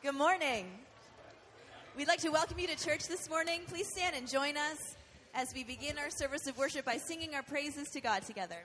Good morning. We'd like to welcome you to church this morning. Please stand and join us as we begin our service of worship by singing our praises to God together.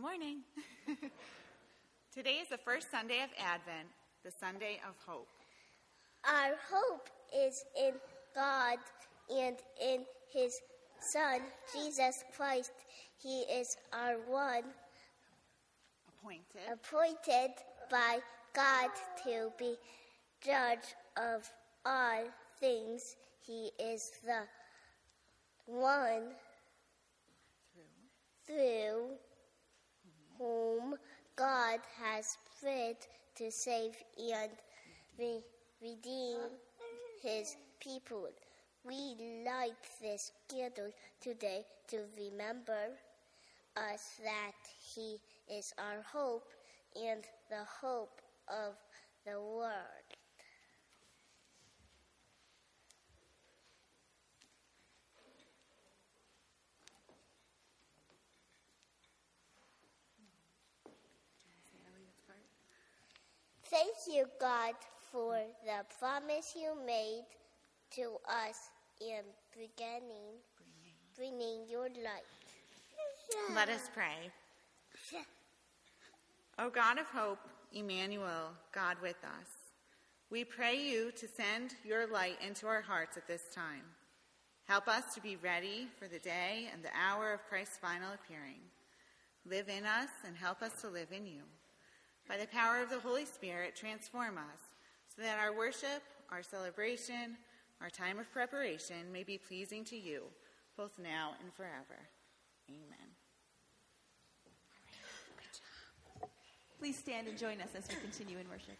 Good morning. Today is the first Sunday of Advent, the Sunday of Hope. Our hope is in God and in His Son, Jesus Christ. He is our one appointed, appointed by God to be judge of all things. He is the one through, through whom God has sent to save and re- redeem his people. We light this candle today to remember us that he is our hope and the hope of the world. Thank you, God, for the promise you made to us in beginning, bringing your light. Let us pray. O God of hope, Emmanuel, God with us, we pray you to send your light into our hearts at this time. Help us to be ready for the day and the hour of Christ's final appearing. Live in us and help us to live in you. By the power of the Holy Spirit, transform us so that our worship, our celebration, our time of preparation may be pleasing to you, both now and forever. Amen. Please stand and join us as we continue in worship.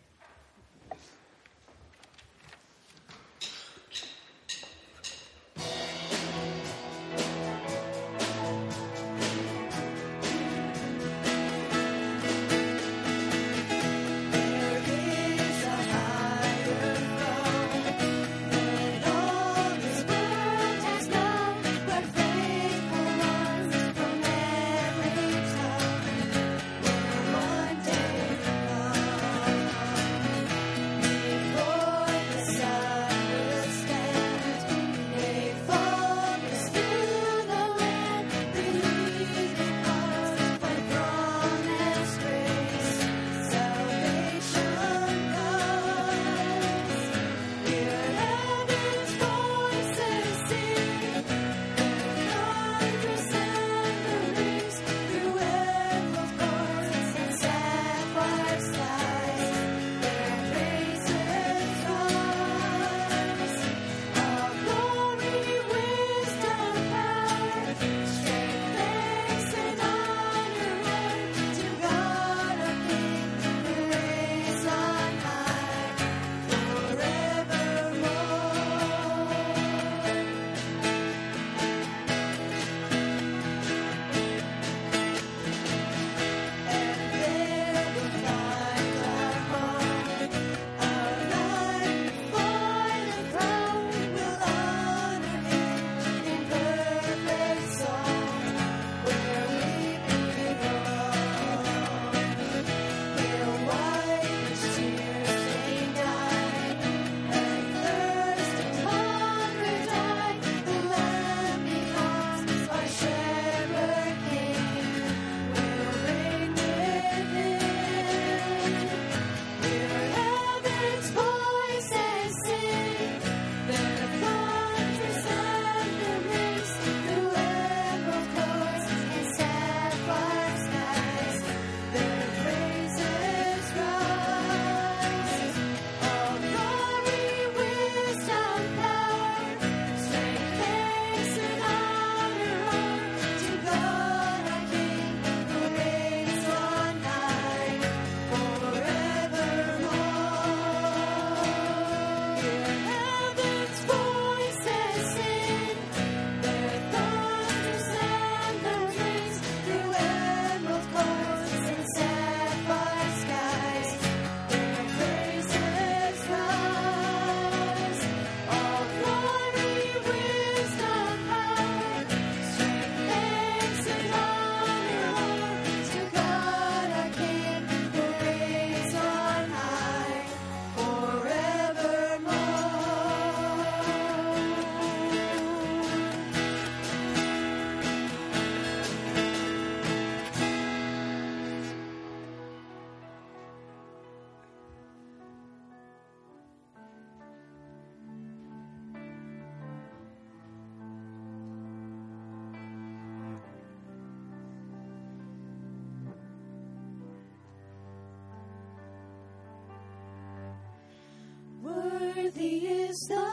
Worthy is the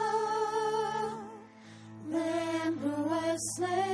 Lamb who was slain.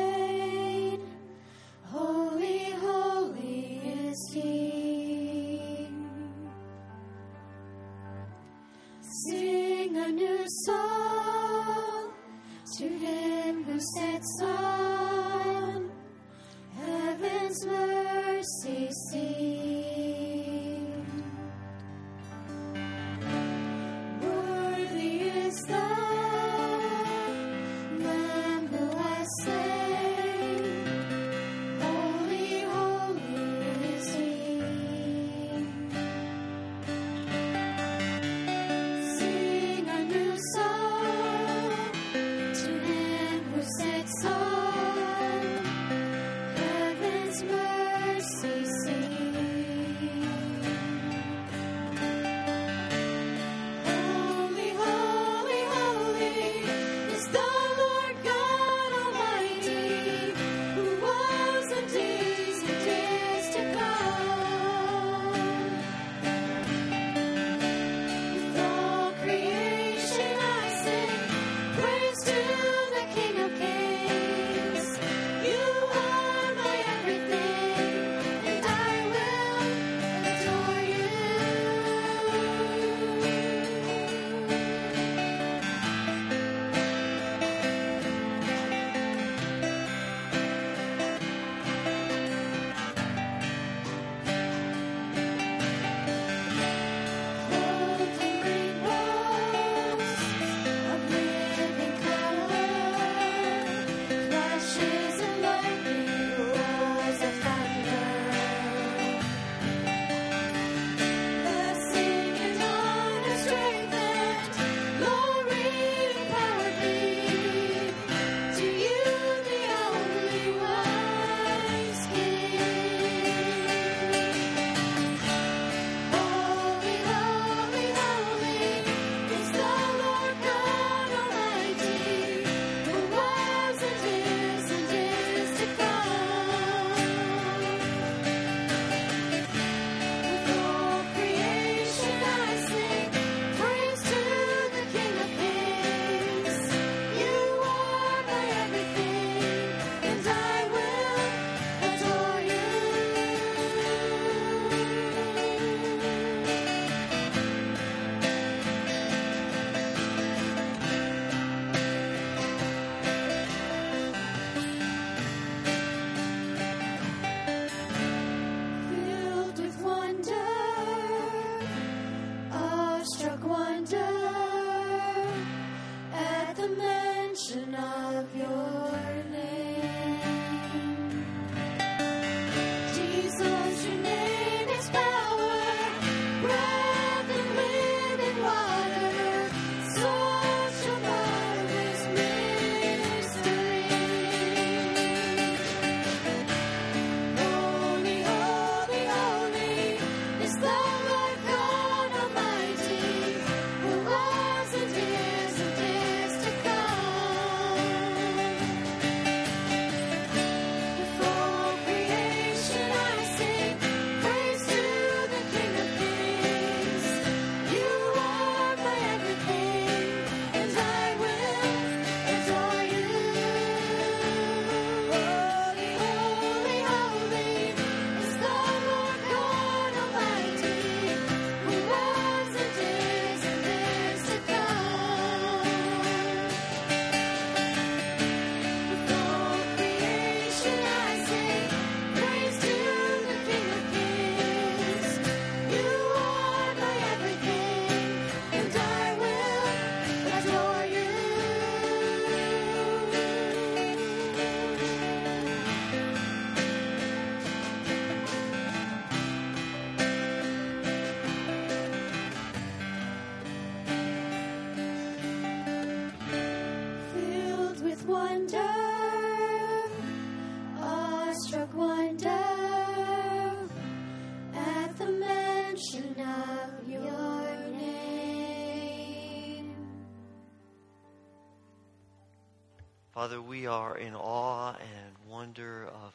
we are in awe and wonder of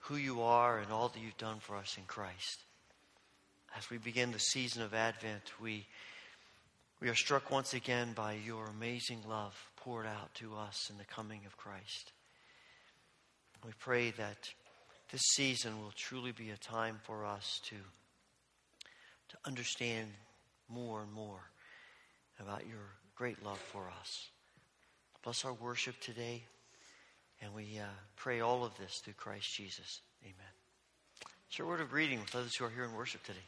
who you are and all that you've done for us in Christ. As we begin the season of Advent, we, we are struck once again by your amazing love poured out to us in the coming of Christ. We pray that this season will truly be a time for us to, to understand more and more about your great love for us. Bless our worship today and we uh, pray all of this through Christ Jesus. Amen. Share a word of greeting with others who are here in worship today.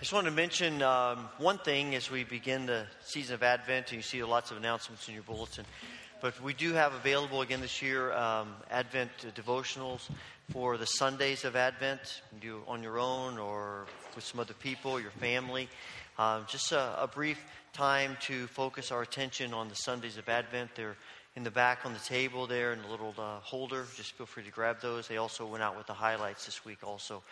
I just wanted to mention um, one thing as we begin the season of Advent, and you see lots of announcements in your bulletin. But we do have available again this year um, Advent devotionals for the Sundays of Advent. You do on your own or with some other people, your family. Um, just a, a brief time to focus our attention on the Sundays of Advent. They're in the back on the table there in a little uh, holder. Just feel free to grab those. They also went out with the highlights this week also.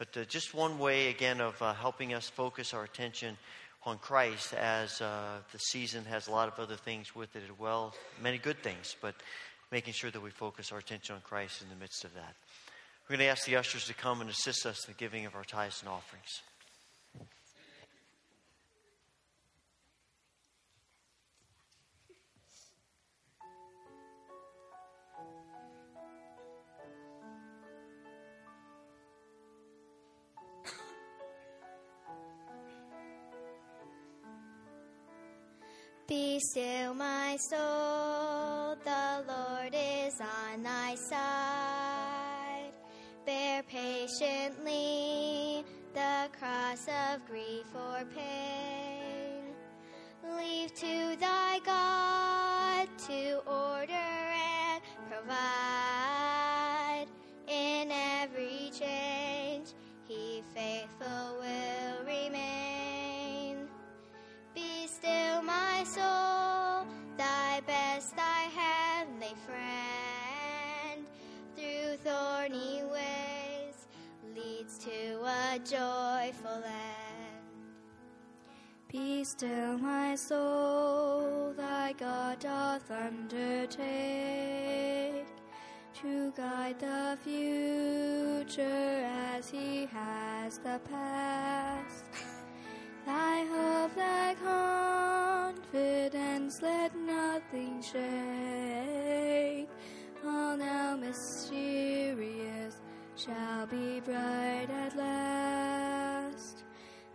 But uh, just one way, again, of uh, helping us focus our attention on Christ as uh, the season has a lot of other things with it as well. Many good things, but making sure that we focus our attention on Christ in the midst of that. We're going to ask the ushers to come and assist us in the giving of our tithes and offerings. Be still, my soul, the Lord is on thy side. Bear patiently the cross of grief or pain. Leave to thy God to order a joyful end. Be still, my soul, thy God doth undertake to guide the future as he has the past. Thy hope, thy confidence, let nothing shake. All now mysterious shall be bright at last.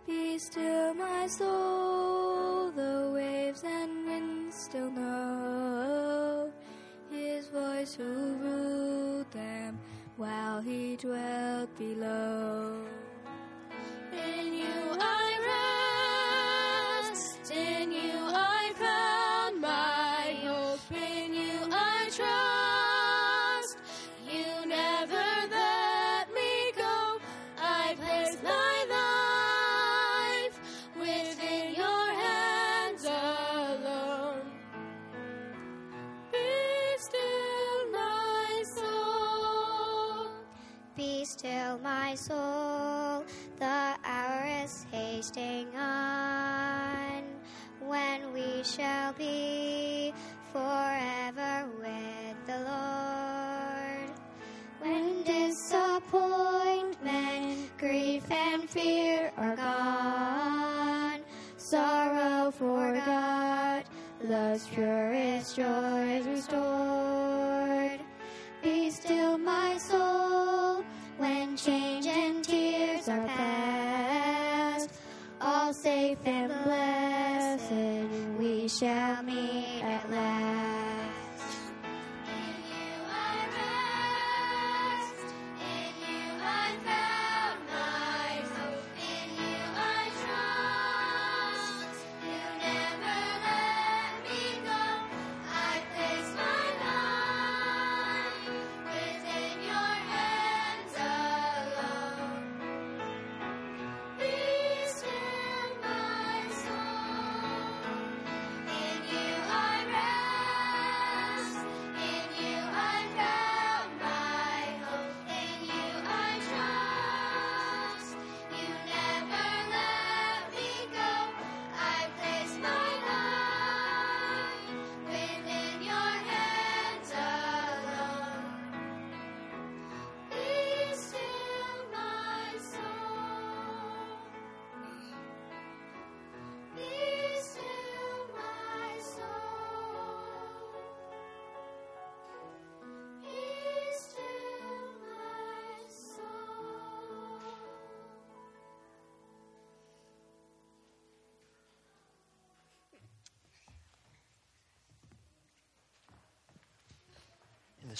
Be still, my soul, the waves and winds still know his voice who ruled them while he dwelt below. Is hasting on, when we shall be forever with the Lord. When disappointment, grief, and fear are gone, sorrow forgot, love's purest joy is restored. All safe and blessed, we shall meet at last.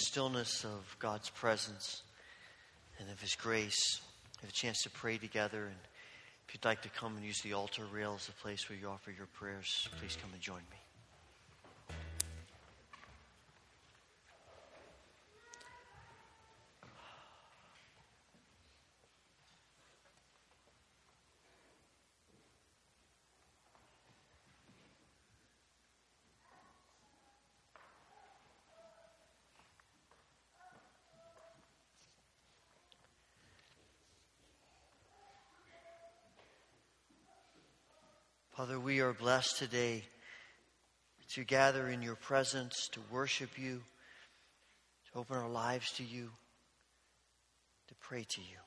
Stillness of God's presence and of His grace, have a chance to pray together. And if you'd like to come and use the altar rail as a place where you offer your prayers, please come and join me. Father, we are blessed today to gather in your presence, to worship you, to open our lives to you, to pray to you.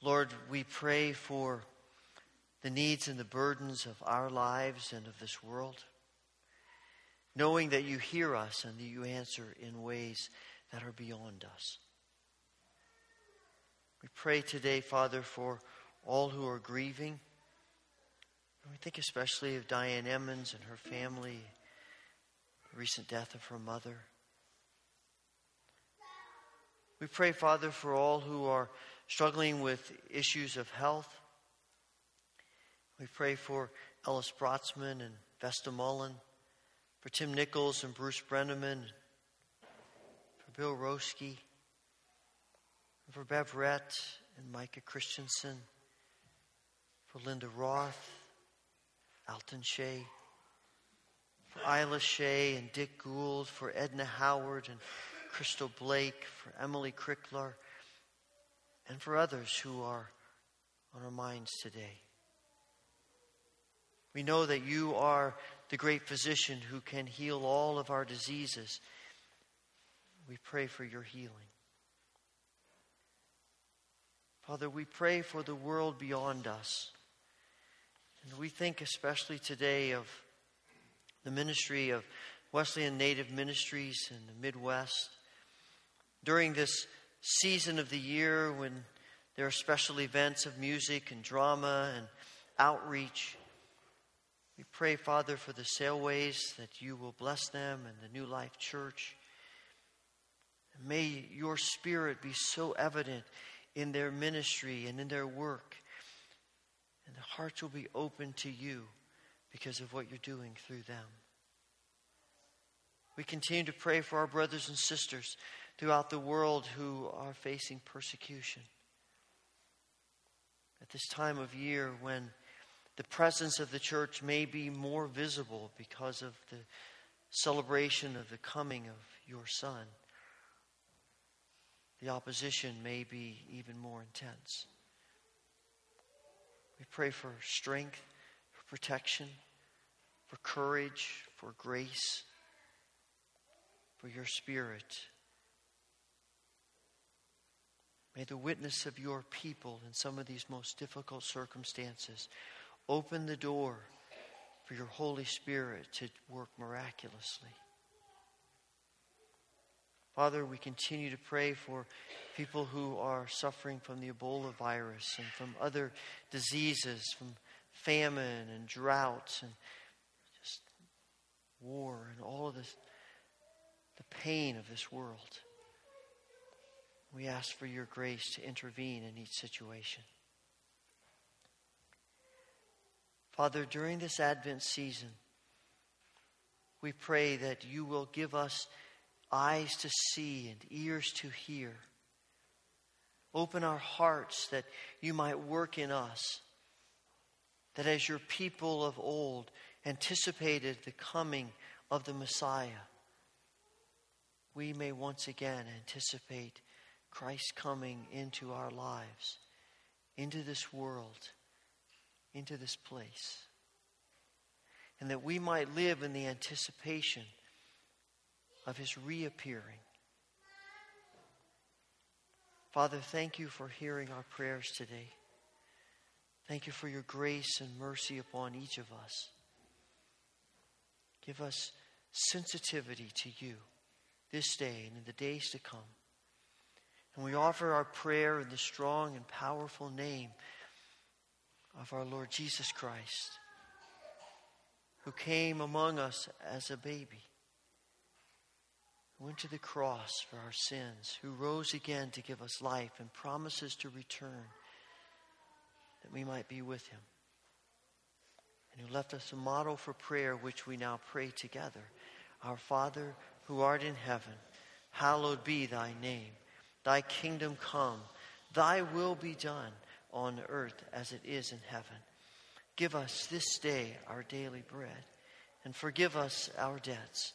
Lord, we pray for the needs and the burdens of our lives and of this world, knowing that you hear us and that you answer in ways that are beyond us. We pray today, Father, for all who are grieving. We think especially of Diane Emmons and her family, the recent death of her mother. We pray, Father, for all who are struggling with issues of health. We pray for Ellis Brotzman and Vesta Mullen, for Tim Nichols and Bruce Brenneman, for Bill Roski, for Bev Rett and Micah Christensen, for Linda Roth, Alton Shea, for Isla Shea and Dick Gould, for Edna Howard and Crystal Blake, for Emily Crickler, and for others who are on our minds today. We know that you are the great physician who can heal all of our diseases. We pray for your healing. Father, we pray for the world beyond us. And we think especially today of the ministry of Wesleyan Native Ministries in the Midwest. During this season of the year when there are special events of music and drama and outreach, we pray, Father, for the sailways that you will bless them and the New Life Church. May your spirit be so evident in their ministry and in their work. And the hearts will be open to you because of what you're doing through them. We continue to pray for our brothers and sisters throughout the world who are facing persecution. At this time of year when the presence of the church may be more visible because of the celebration of the coming of your Son the opposition may be even more intense. We pray for strength, for protection, for courage, for grace, for your spirit. May the witness of your people in some of these most difficult circumstances open the door for your Holy Spirit to work miraculously. Father, we continue to pray for people who are suffering from the Ebola virus and from other diseases, from famine and droughts and just war and all of this, the pain of this world. We ask for your grace to intervene in each situation. Father, during this Advent season, we pray that you will give us eyes to see and ears to hear. Open our hearts that you might work in us. That as your people of old anticipated the coming of the Messiah, we may once again anticipate Christ coming into our lives, into this world, into this place. And that we might live in the anticipation of his reappearing. Father, thank you for hearing our prayers today. Thank you for your grace and mercy upon each of us. Give us sensitivity to you this day and in the days to come. And we offer our prayer in the strong and powerful name of our Lord Jesus Christ, who came among us as a baby, went to the cross for our sins, who rose again to give us life and promises to return that we might be with him, and who left us a model for prayer which we now pray together. Our Father, who art in heaven, hallowed be thy name. Thy kingdom come, thy will be done on earth as it is in heaven. Give us this day our daily bread, and forgive us our debts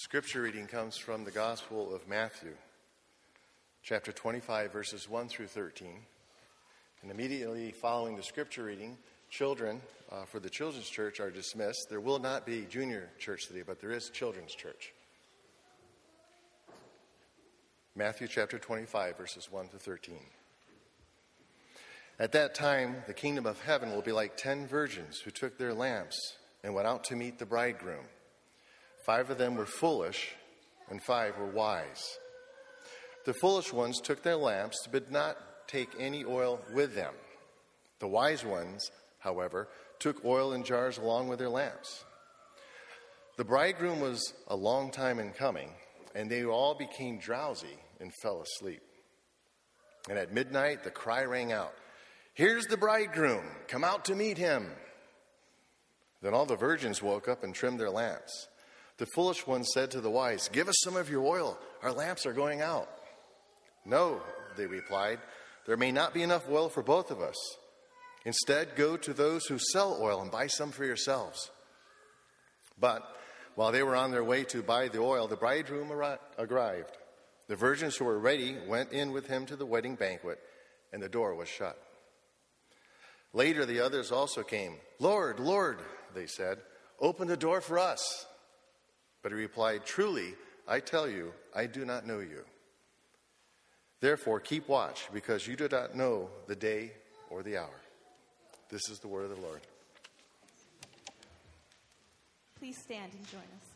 Scripture reading comes from the Gospel of Matthew, chapter 25, verses 1 through 13. And immediately following the scripture reading, children uh, for the children's church are dismissed. There will not be junior church today, but there is children's church. Matthew chapter 25, verses 1 to 13. At that time, the kingdom of heaven will be like ten virgins who took their lamps and went out to meet the bridegroom. Five of them were foolish, and five were wise. The foolish ones took their lamps, but did not take any oil with them. The wise ones, however, took oil in jars along with their lamps. The bridegroom was a long time in coming, and they all became drowsy and fell asleep. And at midnight, the cry rang out Here's the bridegroom, come out to meet him. Then all the virgins woke up and trimmed their lamps. The foolish one said to the wise, Give us some of your oil. Our lamps are going out. No, they replied, there may not be enough oil for both of us. Instead, go to those who sell oil and buy some for yourselves. But while they were on their way to buy the oil, the bridegroom arrived. The virgins who were ready went in with him to the wedding banquet, and the door was shut. Later, the others also came. Lord, Lord, they said, open the door for us. But he replied, Truly, I tell you, I do not know you. Therefore, keep watch, because you do not know the day or the hour. This is the word of the Lord. Please stand and join us.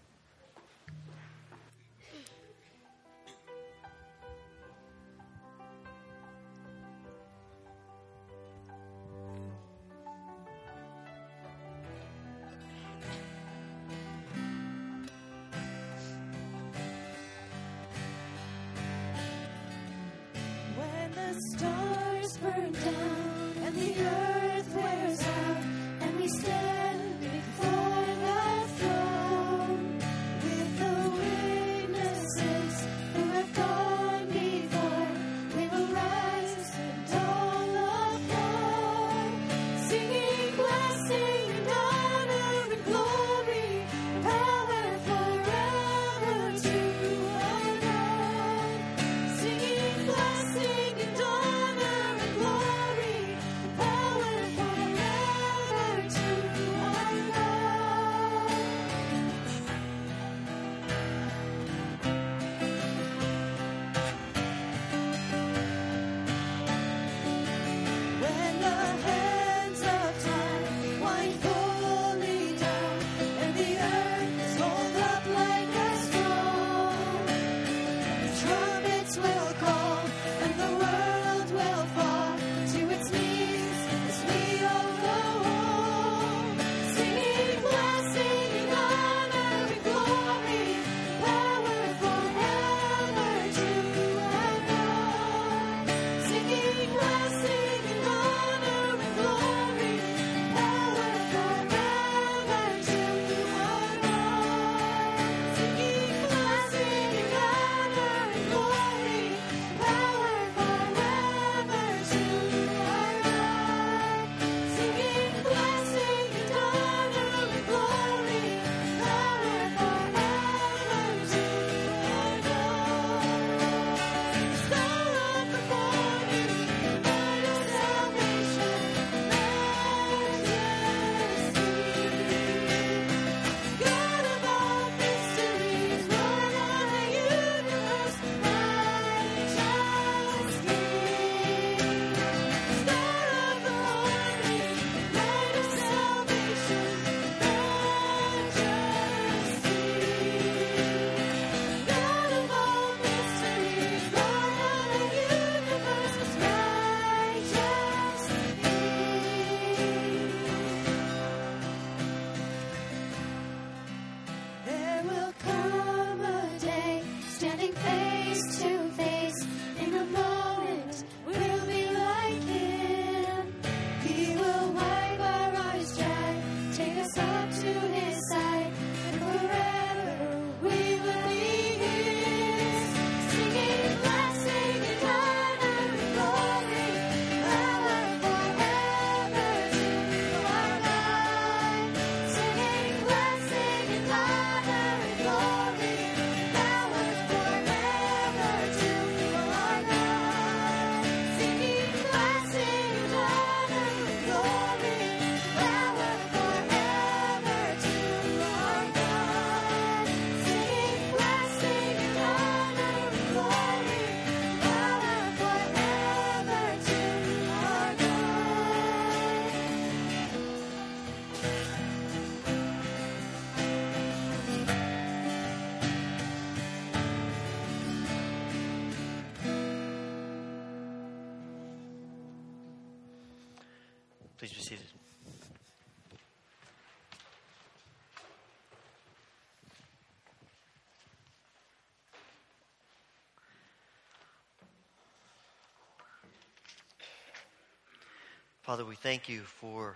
Father, we thank you for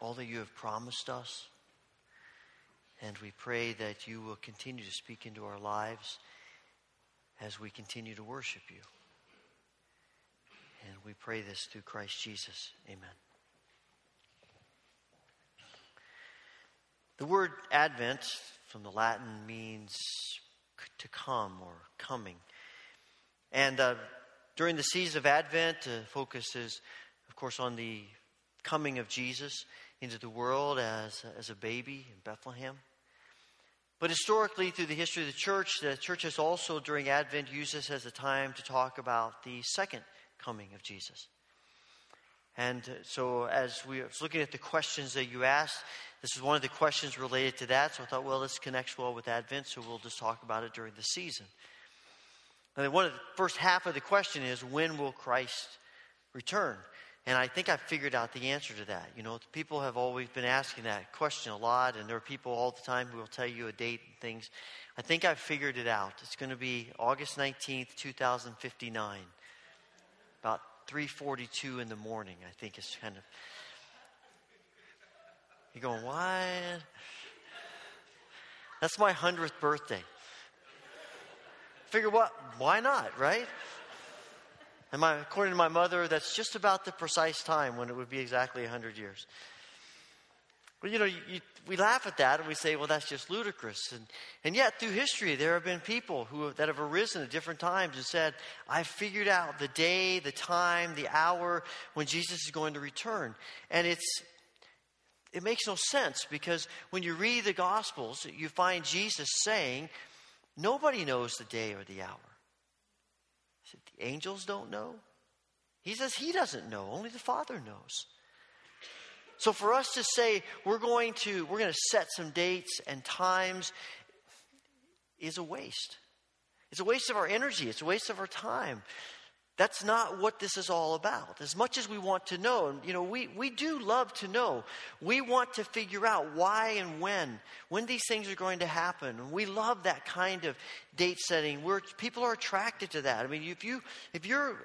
all that you have promised us. And we pray that you will continue to speak into our lives as we continue to worship you. And we pray this through Christ Jesus. Amen. The word Advent from the Latin means to come or coming. And uh, during the season of Advent, uh, focus is, of course, on the coming of Jesus into the world as, as a baby in Bethlehem. But historically, through the history of the church, the church has also, during Advent, used this as a time to talk about the second coming of Jesus. And uh, so, as we was looking at the questions that you asked, this is one of the questions related to that. So I thought, well, this connects well with Advent, so we'll just talk about it during the season. One of the first half of the question is, when will Christ return? And I think I've figured out the answer to that. You know, people have always been asking that question a lot, and there are people all the time who will tell you a date and things. I think I've figured it out. It's going to be August 19th, 2059. About 3:42 in the morning, I think is kind of You're going, "What?" That's my 100th birthday. Figure what? Why not, right? And my, according to my mother, that's just about the precise time when it would be exactly 100 years. Well, you know, you, you, we laugh at that and we say, well, that's just ludicrous. And, and yet, through history, there have been people who, that have arisen at different times and said, I've figured out the day, the time, the hour when Jesus is going to return. And it's, it makes no sense because when you read the Gospels, you find Jesus saying, nobody knows the day or the hour. Said, the angels don't know. He says he doesn't know, only the Father knows. So for us to say we're going to we're going to set some dates and times is a waste. It's a waste of our energy, it's a waste of our time. That's not what this is all about. As much as we want to know, and you know, we, we do love to know. We want to figure out why and when, when these things are going to happen. And we love that kind of date setting. Where people are attracted to that. I mean, if you if you're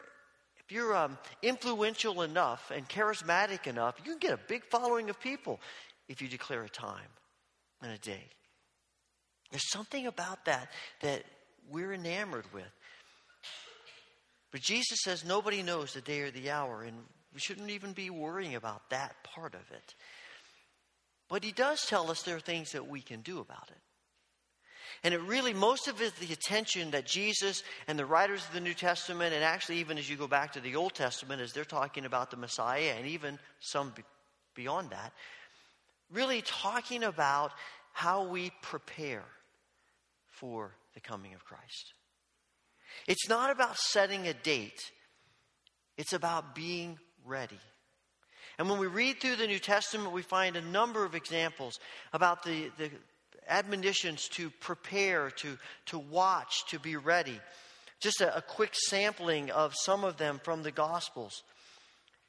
if you're um, influential enough and charismatic enough, you can get a big following of people if you declare a time and a day. There's something about that that we're enamored with. But Jesus says nobody knows the day or the hour, and we shouldn't even be worrying about that part of it. But he does tell us there are things that we can do about it. And it really, most of it, the attention that Jesus and the writers of the New Testament, and actually even as you go back to the Old Testament, as they're talking about the Messiah, and even some beyond that, really talking about how we prepare for the coming of Christ. It's not about setting a date, it's about being ready. And when we read through the New Testament, we find a number of examples about the, the admonitions to prepare, to, to watch, to be ready. Just a, a quick sampling of some of them from the Gospels.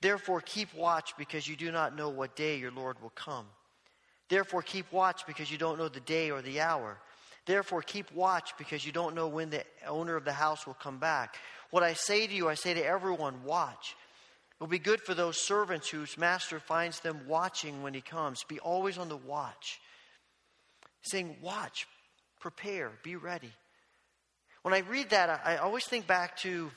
Therefore, keep watch because you do not know what day your Lord will come. Therefore, keep watch because you don't know the day or the hour. Therefore, keep watch because you don't know when the owner of the house will come back. What I say to you, I say to everyone watch. It will be good for those servants whose master finds them watching when he comes. Be always on the watch. Saying, watch, prepare, be ready. When I read that, I, always think back to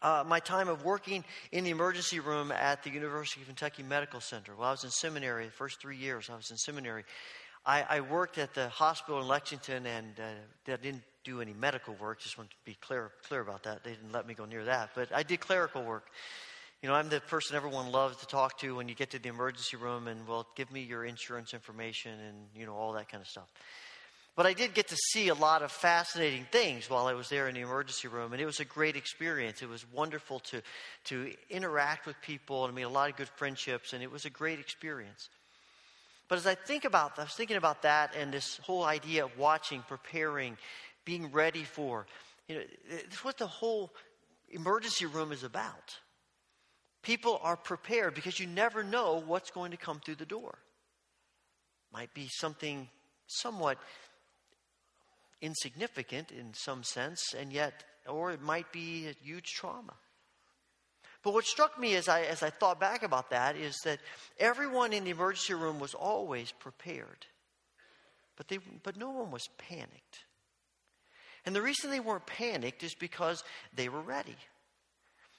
uh, my time of working in the emergency room at the University of Kentucky Medical Center. While I was in seminary, the first three years I was in seminary, I, I worked at the hospital in Lexington and uh, I didn't do any medical work. Just want to be clear, clear about that. They didn't let me go near that. But I did clerical work. You know, I'm the person everyone loves to talk to when you get to the emergency room and, well, give me your insurance information and, you know, all that kind of stuff. But I did get to see a lot of fascinating things while I was there in the emergency room, and it was a great experience. It was wonderful to, to interact with people and meet a lot of good friendships, and it was a great experience. But as I think about, I was thinking about that and this whole idea of watching, preparing, being ready for, you know, it's what the whole emergency room is about. People are prepared because you never know what's going to come through the door. Might be something somewhat insignificant in some sense, and yet, or it might be a huge trauma. But what struck me as I, as I thought back about that is that everyone in the emergency room was always prepared, but, they, but no one was panicked. And the reason they weren't panicked is because they were ready.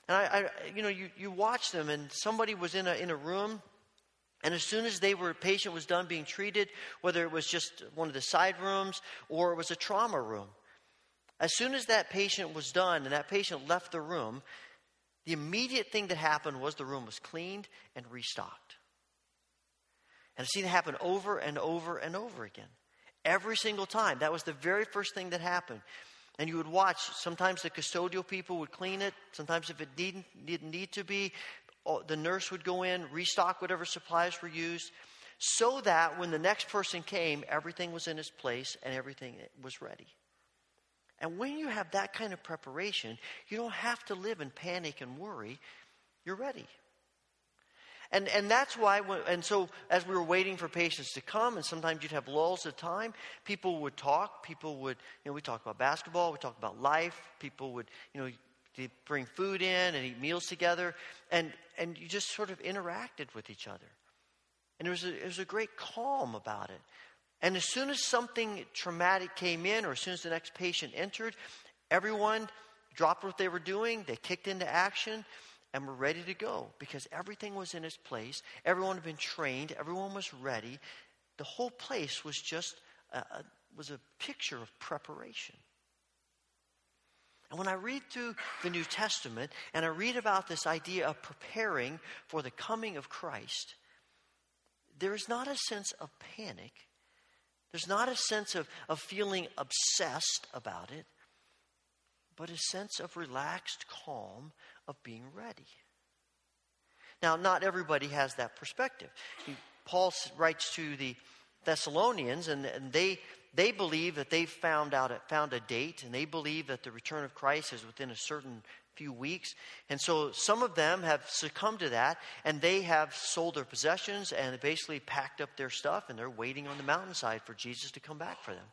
And I, I you know, you, you watch them, and somebody was in a, in a room and as soon as they were patient was done being treated, whether it was just one of the side rooms or it was a trauma room, as soon as that patient was done and that patient left the room, the immediate thing that happened was the room was cleaned and restocked. And I've seen it happen over and over and over again. Every single time. That was the very first thing that happened. And you would watch, sometimes the custodial people would clean it. Sometimes, if it didn't, didn't need to be, the nurse would go in, restock whatever supplies were used, so that when the next person came, everything was in its place and everything was ready. And when you have that kind of preparation, you don't have to live in panic and worry. You're ready. And, and that's why, when, and so as we were waiting for patients to come, and sometimes you'd have lulls of time, people would talk. People would, you know, we talk about basketball, we talk about life. People would, you know, they bring food in and eat meals together. And, and you just sort of interacted with each other. And there was a, there was a great calm about it. And as soon as something traumatic came in, or as soon as the next patient entered, everyone dropped what they were doing, they kicked into action, and were ready to go because everything was in its place. Everyone had been trained, everyone was ready. The whole place was just a, a was a picture of preparation. And when I read through the New Testament and I read about this idea of preparing for the coming of Christ, there is not a sense of panic. There's not a sense of, of feeling obsessed about it, but a sense of relaxed calm of being ready. Now, not everybody has that perspective. Paul writes to the Thessalonians, and, and they they believe that they've found out found a date, and they believe that the return of Christ is within a certain few weeks. And so some of them have succumbed to that, and they have sold their possessions and basically packed up their stuff, and they're waiting on the mountainside for Jesus to come back for them.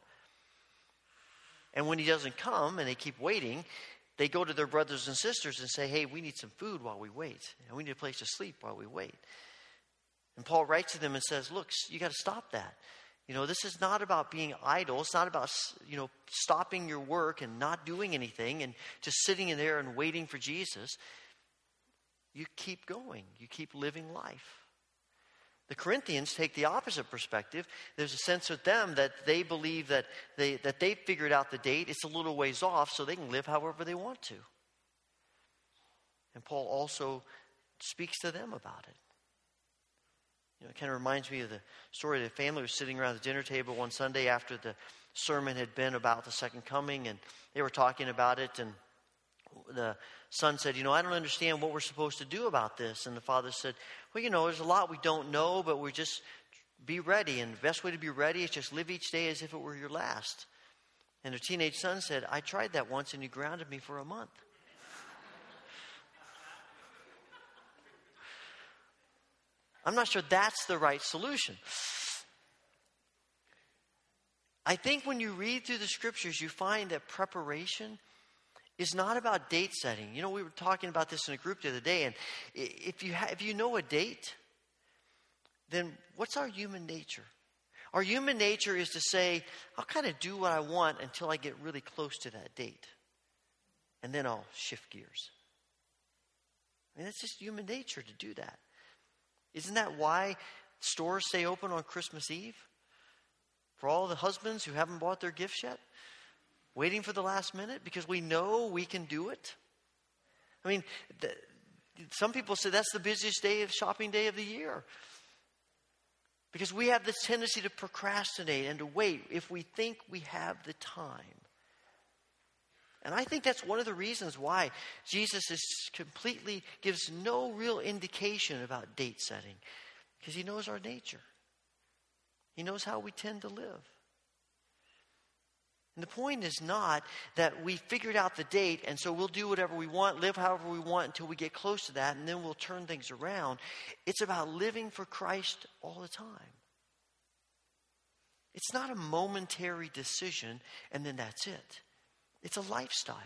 And when he doesn't come, and they keep waiting, they go to their brothers and sisters and say, Hey, we need some food while we wait, and we need a place to sleep while we wait. And Paul writes to them and says, Look, you got to stop that. You know, this is not about being idle. It's not about, you know, stopping your work and not doing anything and just sitting in there and waiting for Jesus. You keep going, you keep living life. The Corinthians take the opposite perspective. There's a sense with them that they believe that they, that they've figured out the date. It's a little ways off, so they can live however they want to. And Paul also speaks to them about it. You know, it kind of reminds me of the story of the family was sitting around the dinner table one Sunday after the sermon had been about the second coming, and they were talking about it. And the son said, You know, I don't understand what we're supposed to do about this. And the father said, Well, you know, there's a lot we don't know, but we just be ready. And the best way to be ready is just live each day as if it were your last. And the teenage son said, I tried that once, and you grounded me for a month. I'm not sure that's the right solution. I think when you read through the scriptures, you find that preparation is not about date setting. You know, we were talking about this in a group the other day, and if you, ha- if you know a date, then what's our human nature? Our human nature is to say, I'll kind of do what I want until I get really close to that date. And then I'll shift gears. I mean, that's just human nature to do that. Isn't that why stores stay open on Christmas Eve? For all the husbands who haven't bought their gifts yet? Waiting for the last minute because we know we can do it? I mean, some people say that's the busiest day of shopping day of the year. Because we have this tendency to procrastinate and to wait if we think we have the time. And I think that's one of the reasons why Jesus is completely gives no real indication about date setting because he knows our nature. He knows how we tend to live. And the point is not that we figured out the date and so we'll do whatever we want, live however we want until we get close to that, and then we'll turn things around. It's about living for Christ all the time. It's not a momentary decision and then that's it. It's a lifestyle.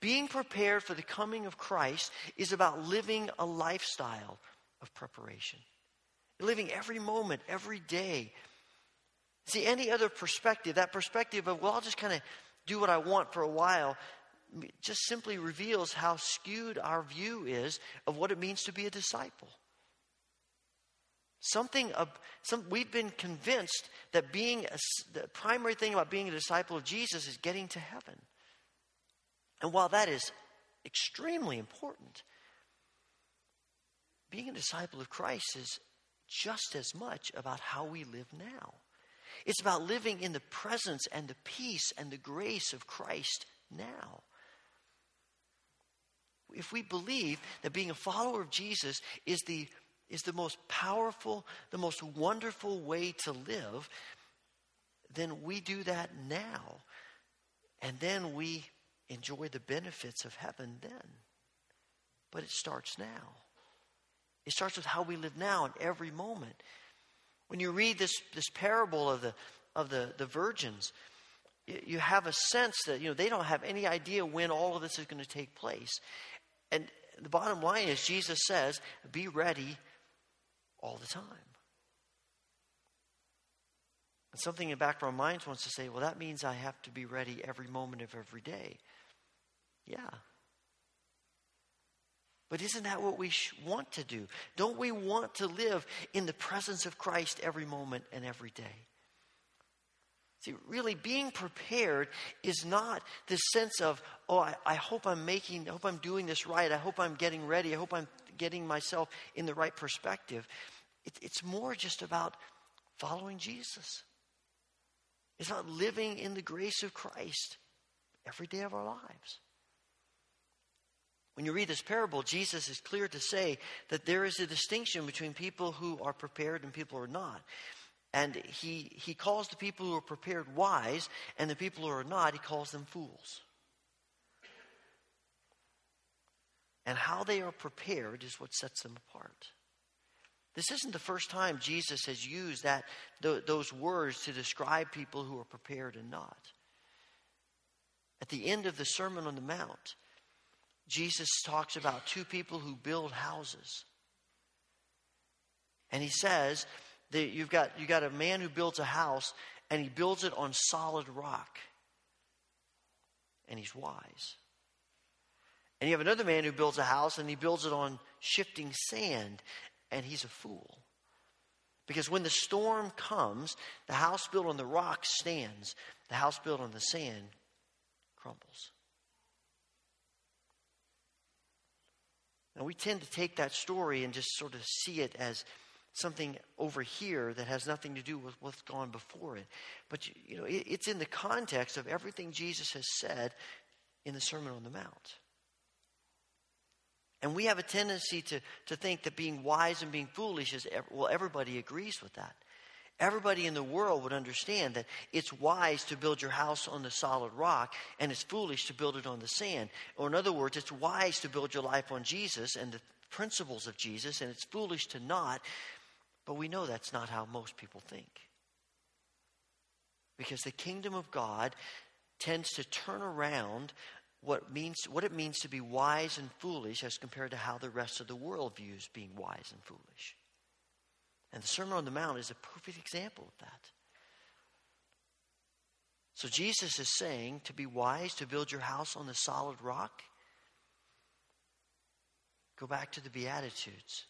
Being prepared for the coming of Christ is about living a lifestyle of preparation. Living every moment, every day. See, any other perspective, that perspective of, well, I'll just kind of do what I want for a while, just simply reveals how skewed our view is of what it means to be a disciple. Something of some we've been convinced that being a, the primary thing about being a disciple of Jesus is getting to heaven. And while that is extremely important, being a disciple of Christ is just as much about how we live now. It's about living in the presence and the peace and the grace of Christ now. If we believe that being a follower of Jesus is the is the most powerful, the most wonderful way to live, then we do that now. And then we enjoy the benefits of heaven then. But it starts now. It starts with how we live now in every moment. When you read this, this parable of the, of the, the virgins, you, have a sense that you know they don't have any idea when all of this is going to take place. And the bottom line is Jesus says, be ready all the time. And something in the back of our minds wants to say, well, that means I have to be ready every moment of every day. Yeah. But isn't that what we sh- want to do? Don't we want to live in the presence of Christ every moment and every day? See, really, being prepared is not this sense of, oh, I, I, hope I'm making, I hope I'm doing this right. I hope I'm getting ready. I hope I'm getting myself in the right perspective. It, it's more just about following Jesus. It's about living in the grace of Christ every day of our lives. When you read this parable, Jesus is clear to say that there is a distinction between people who are prepared and people who are not. And he, he calls the people who are prepared wise, and the people who are not, he calls them fools. And how they are prepared is what sets them apart. This isn't the first time Jesus has used that, th- those words to describe people who are prepared and not. At the end of the Sermon on the Mount, Jesus talks about two people who build houses. And he says you've got, you've got a man who builds a house and he builds it on solid rock. And he's wise. And you have another man who builds a house and he builds it on shifting sand and he's a fool. Because when the storm comes, the house built on the rock stands, the house built on the sand crumbles. Now, we tend to take that story and just sort of see it as something over here that has nothing to do with what's gone before it. But, you know, it's in the context of everything Jesus has said in the Sermon on the Mount. And we have a tendency to, to think that being wise and being foolish is, well, everybody agrees with that. Everybody in the world would understand that it's wise to build your house on the solid rock and it's foolish to build it on the sand. Or, in other words, it's wise to build your life on Jesus and the principles of Jesus and it's foolish to not. But we know that's not how most people think. Because the kingdom of God tends to turn around what, means, what it means to be wise and foolish as compared to how the rest of the world views being wise and foolish. And the Sermon on the Mount is a perfect example of that. So Jesus is saying to be wise, to build your house on the solid rock. Go back to the Beatitudes.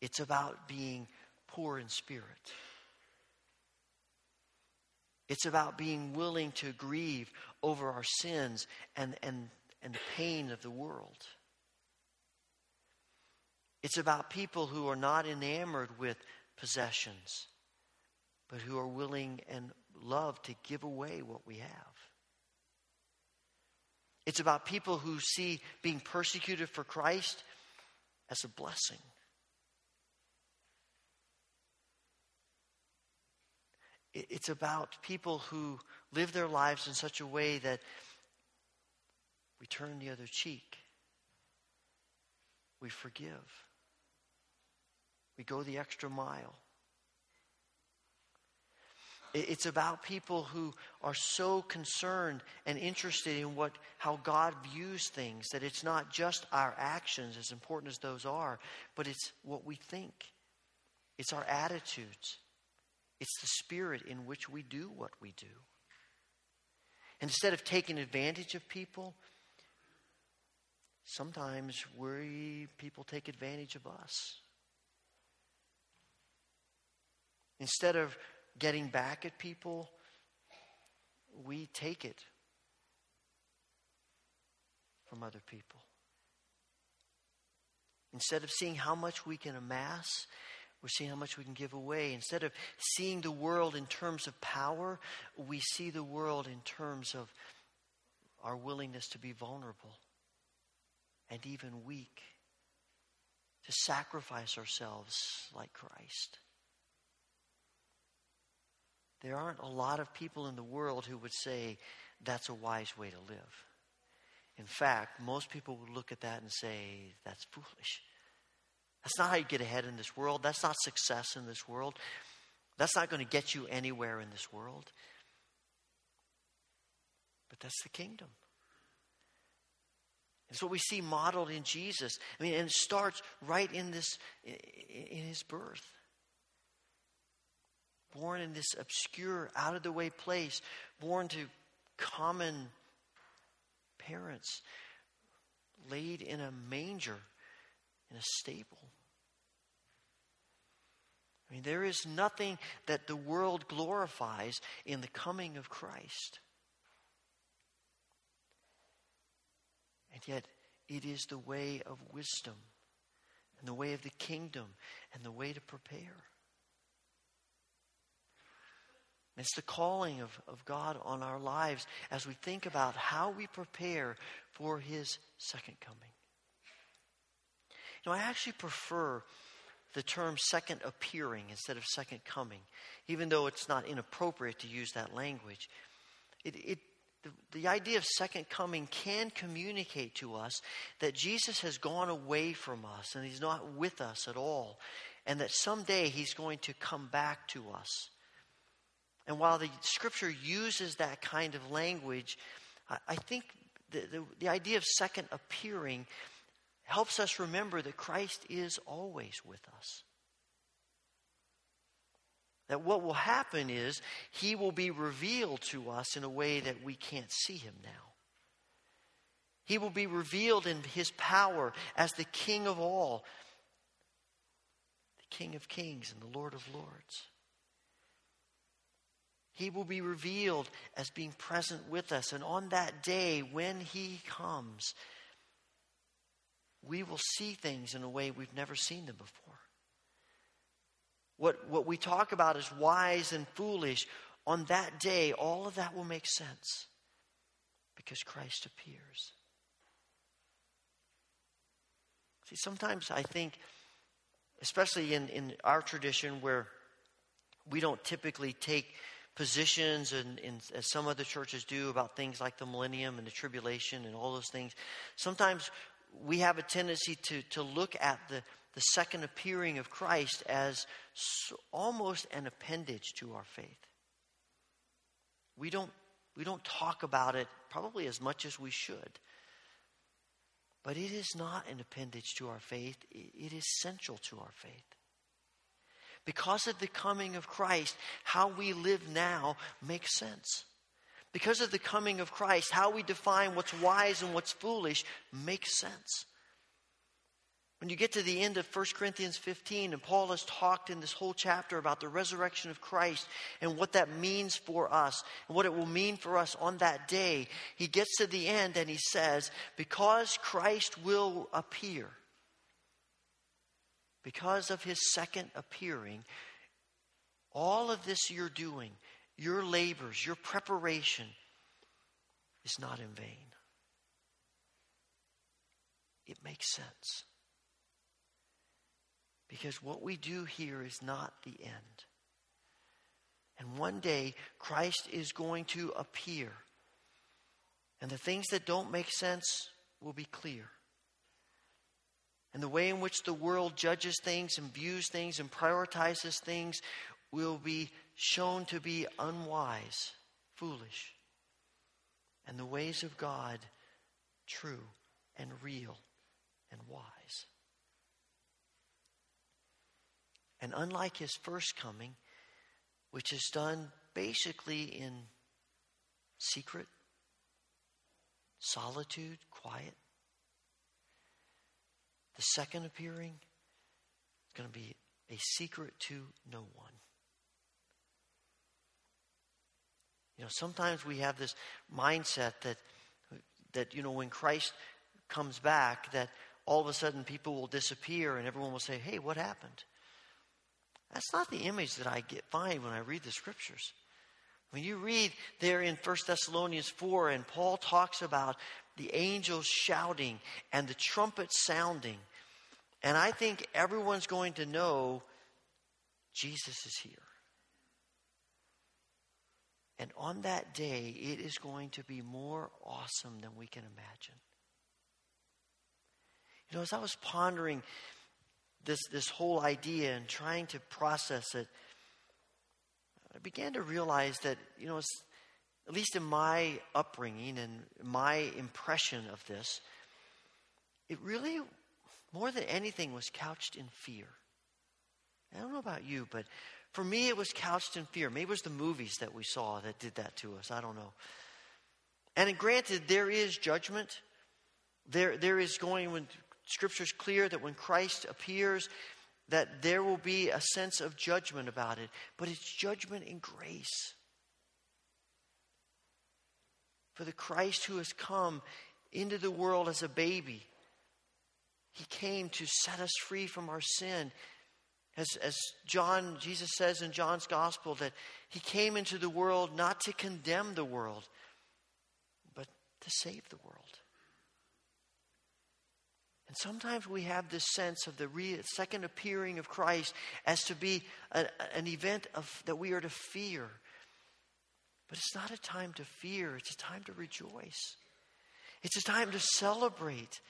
It's about being poor in spirit. It's about being willing to grieve over our sins and, and, and the pain of the world. It's about people who are not enamored with possessions, but who are willing and love to give away what we have. It's about people who see being persecuted for Christ as a blessing. It's about people who live their lives in such a way that we turn the other cheek. We forgive. We go the extra mile. It's about people who are so concerned and interested in what how God views things that it's not just our actions, as important as those are, but it's what we think. It's our attitudes. It's the spirit in which we do what we do. Instead of taking advantage of people, sometimes we people take advantage of us. Instead of getting back at people, we take it from other people. Instead of seeing how much we can amass, we're seeing how much we can give away. Instead of seeing the world in terms of power, we see the world in terms of our willingness to be vulnerable and even weak, to sacrifice ourselves like Christ. There aren't a lot of people in the world who would say that's a wise way to live. In fact, most people would look at that and say that's foolish. That's not how you get ahead in this world. That's not success in this world. That's not going to get you anywhere in this world. But that's the kingdom. It's what we see modeled in Jesus. I mean, and it starts right in this, in his birth. Born in this obscure, out of the way place, born to common parents, laid in a manger, in a stable. I mean, there is nothing that the world glorifies in the coming of Christ. And yet, it is the way of wisdom, and the way of the kingdom, and the way to prepare. It's the calling of, of God on our lives as we think about how we prepare for His second coming. You know, I actually prefer the term second appearing instead of second coming, even though it's not inappropriate to use that language. It, it, the, the idea of second coming can communicate to us that Jesus has gone away from us and He's not with us at all, and that someday He's going to come back to us. And while the scripture uses that kind of language, I, I think the, the, the idea of second appearing helps us remember that Christ is always with us. That what will happen is he will be revealed to us in a way that we can't see him now. He will be revealed in his power as the King of all, the King of kings and the Lord of lords. He will be revealed as being present with us. And on that day, when He comes, we will see things in a way we've never seen them before. What, what we talk about as wise and foolish, on that day, all of that will make sense because Christ appears. See, sometimes I think, especially in, in our tradition where we don't typically take positions and, and as some other churches do about things like the millennium and the tribulation and all those things sometimes we have a tendency to, to look at the, the second appearing of christ as almost an appendage to our faith. We don't we don't talk about it probably as much as we should. But it is not an appendage to our faith. It is central to our faith. Because of the coming of Christ, how we live now makes sense. Because of the coming of Christ, how we define what's wise and what's foolish makes sense. When you get to the end of 1 Corinthians 15, and Paul has talked in this whole chapter about the resurrection of Christ and what that means for us and what it will mean for us on that day, he gets to the end and he says, Because Christ will appear, because of his second appearing, all of this you're doing, your labors, your preparation, is not in vain. It makes sense. Because what we do here is not the end. And one day, Christ is going to appear. And the things that don't make sense will be clear. And the way in which the world judges things and views things and prioritizes things will be shown to be unwise, foolish. And the ways of God, true and real and wise. And unlike his first coming, which is done basically in secret, solitude, quiet, the second appearing is going to be a secret to no one. You know, sometimes we have this mindset that that you know when Christ comes back that all of a sudden people will disappear and everyone will say, "Hey, what happened?" That's not the image that I get find when I read the scriptures. When you read there in 1 Thessalonians 4 and Paul talks about the angels shouting and the trumpet sounding, and I think everyone's going to know Jesus is here. And on that day, it is going to be more awesome than we can imagine. You know, as I was pondering this, this whole idea and trying to process it, I began to realize that, you know, at least in my upbringing and my impression of this, it really, more than anything, was couched in fear. I don't know about you, but for me, it was couched in fear. Maybe it was the movies that we saw that did that to us. I don't know. And granted, there is judgment. There, there is going when Scripture's clear that when Christ appears, that there will be a sense of judgment about it. But it's judgment in grace. For the Christ who has come into the world as a baby, he came to set us free from our sin. As, as John, Jesus says in John's gospel, that he came into the world not to condemn the world, but to save the world. And sometimes we have this sense of the re- second appearing of Christ as to be a, an event of, that we are to fear. But it's not a time to fear, it's a time to rejoice. It's a time to celebrate.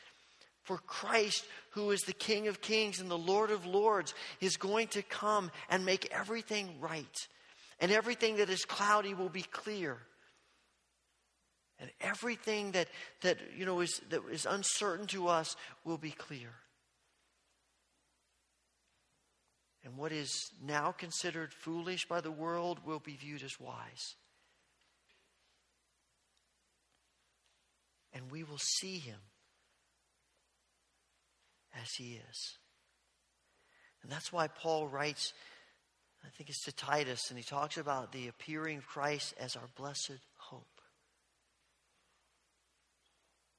For Christ, who is the King of kings and the Lord of lords, is going to come and make everything right. And everything that is cloudy will be clear. And everything that, that, you know, is, that is uncertain to us will be clear. And what is now considered foolish by the world will be viewed as wise. And we will see him as he is. And that's why Paul writes, I think it's to Titus, and he talks about the appearing of Christ as our blessed hope.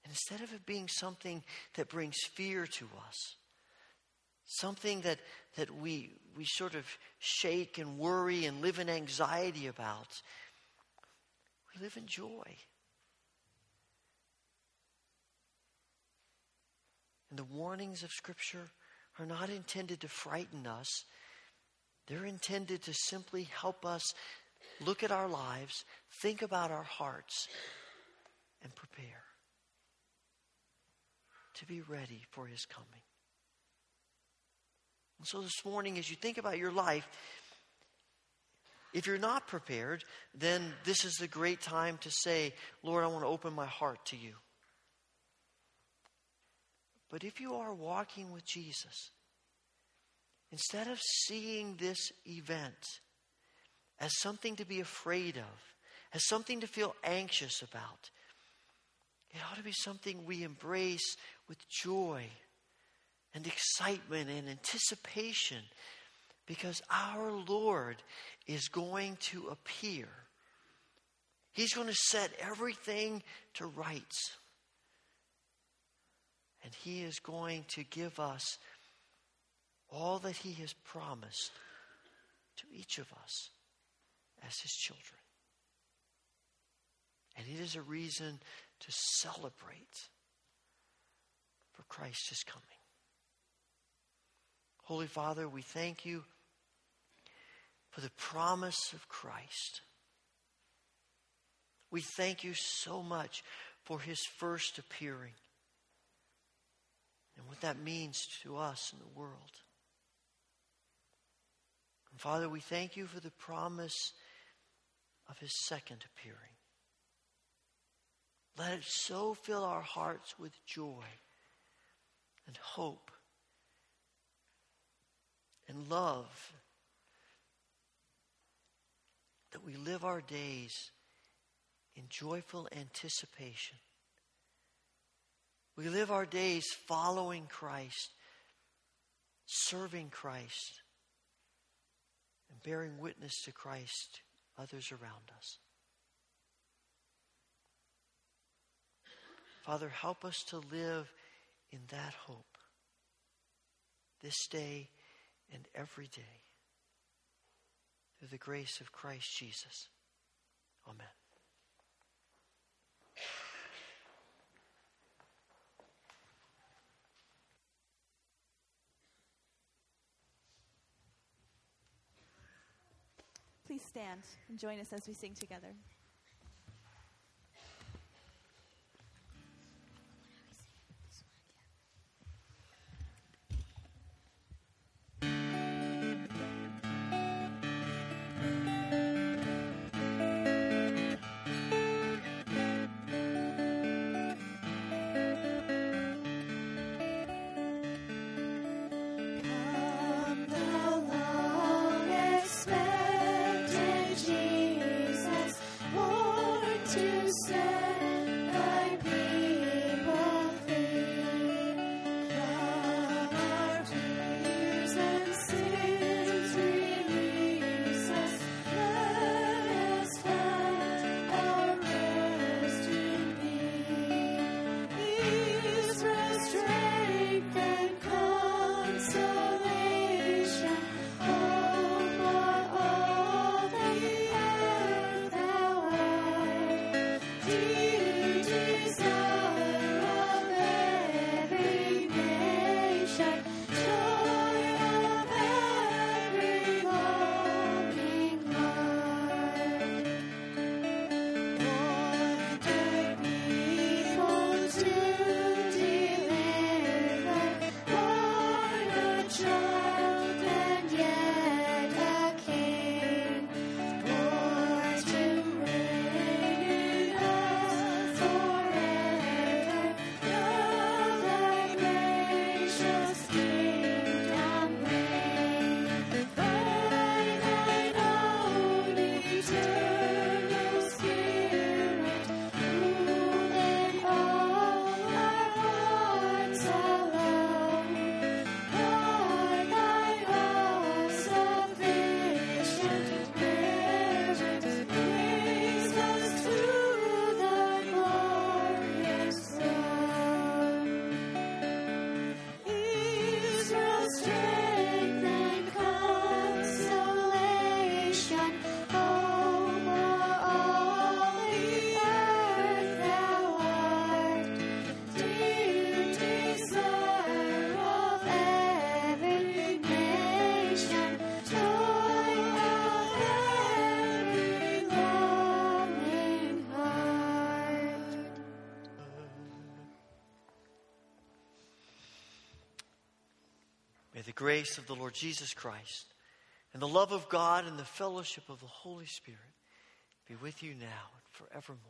And instead of it being something that brings fear to us, something that, that we, we sort of shake and worry and live in anxiety about, we live in joy. And the warnings of Scripture are not intended to frighten us, they're intended to simply help us look at our lives, think about our hearts, and prepare to be ready for His coming. And so this morning, as you think about your life, if you're not prepared, then this is a great time to say, Lord, I want to open my heart to you. But if you are walking with Jesus, instead of seeing this event as something to be afraid of, as something to feel anxious about, it ought to be something we embrace with joy and excitement and anticipation because our Lord is going to appear. He's going to set everything to rights. And He is going to give us all that He has promised to each of us as His children. And it is a reason to celebrate, for Christ is coming. Holy Father, we thank you for the promise of Christ. We thank you so much for his first appearing and what that means to us in the world. And Father, we thank you for the promise of his second appearing. Let it so fill our hearts with joy and hope and love that we live our days in joyful anticipation. We live our days following Christ, serving Christ, and bearing witness to Christ others around us. Father, help us to live in that hope this day and every day through the grace of Christ Jesus. Amen. Please stand and join us as we sing together. Born grace of the Lord Jesus Christ and the love of God and the fellowship of the Holy Spirit be with you now and forevermore.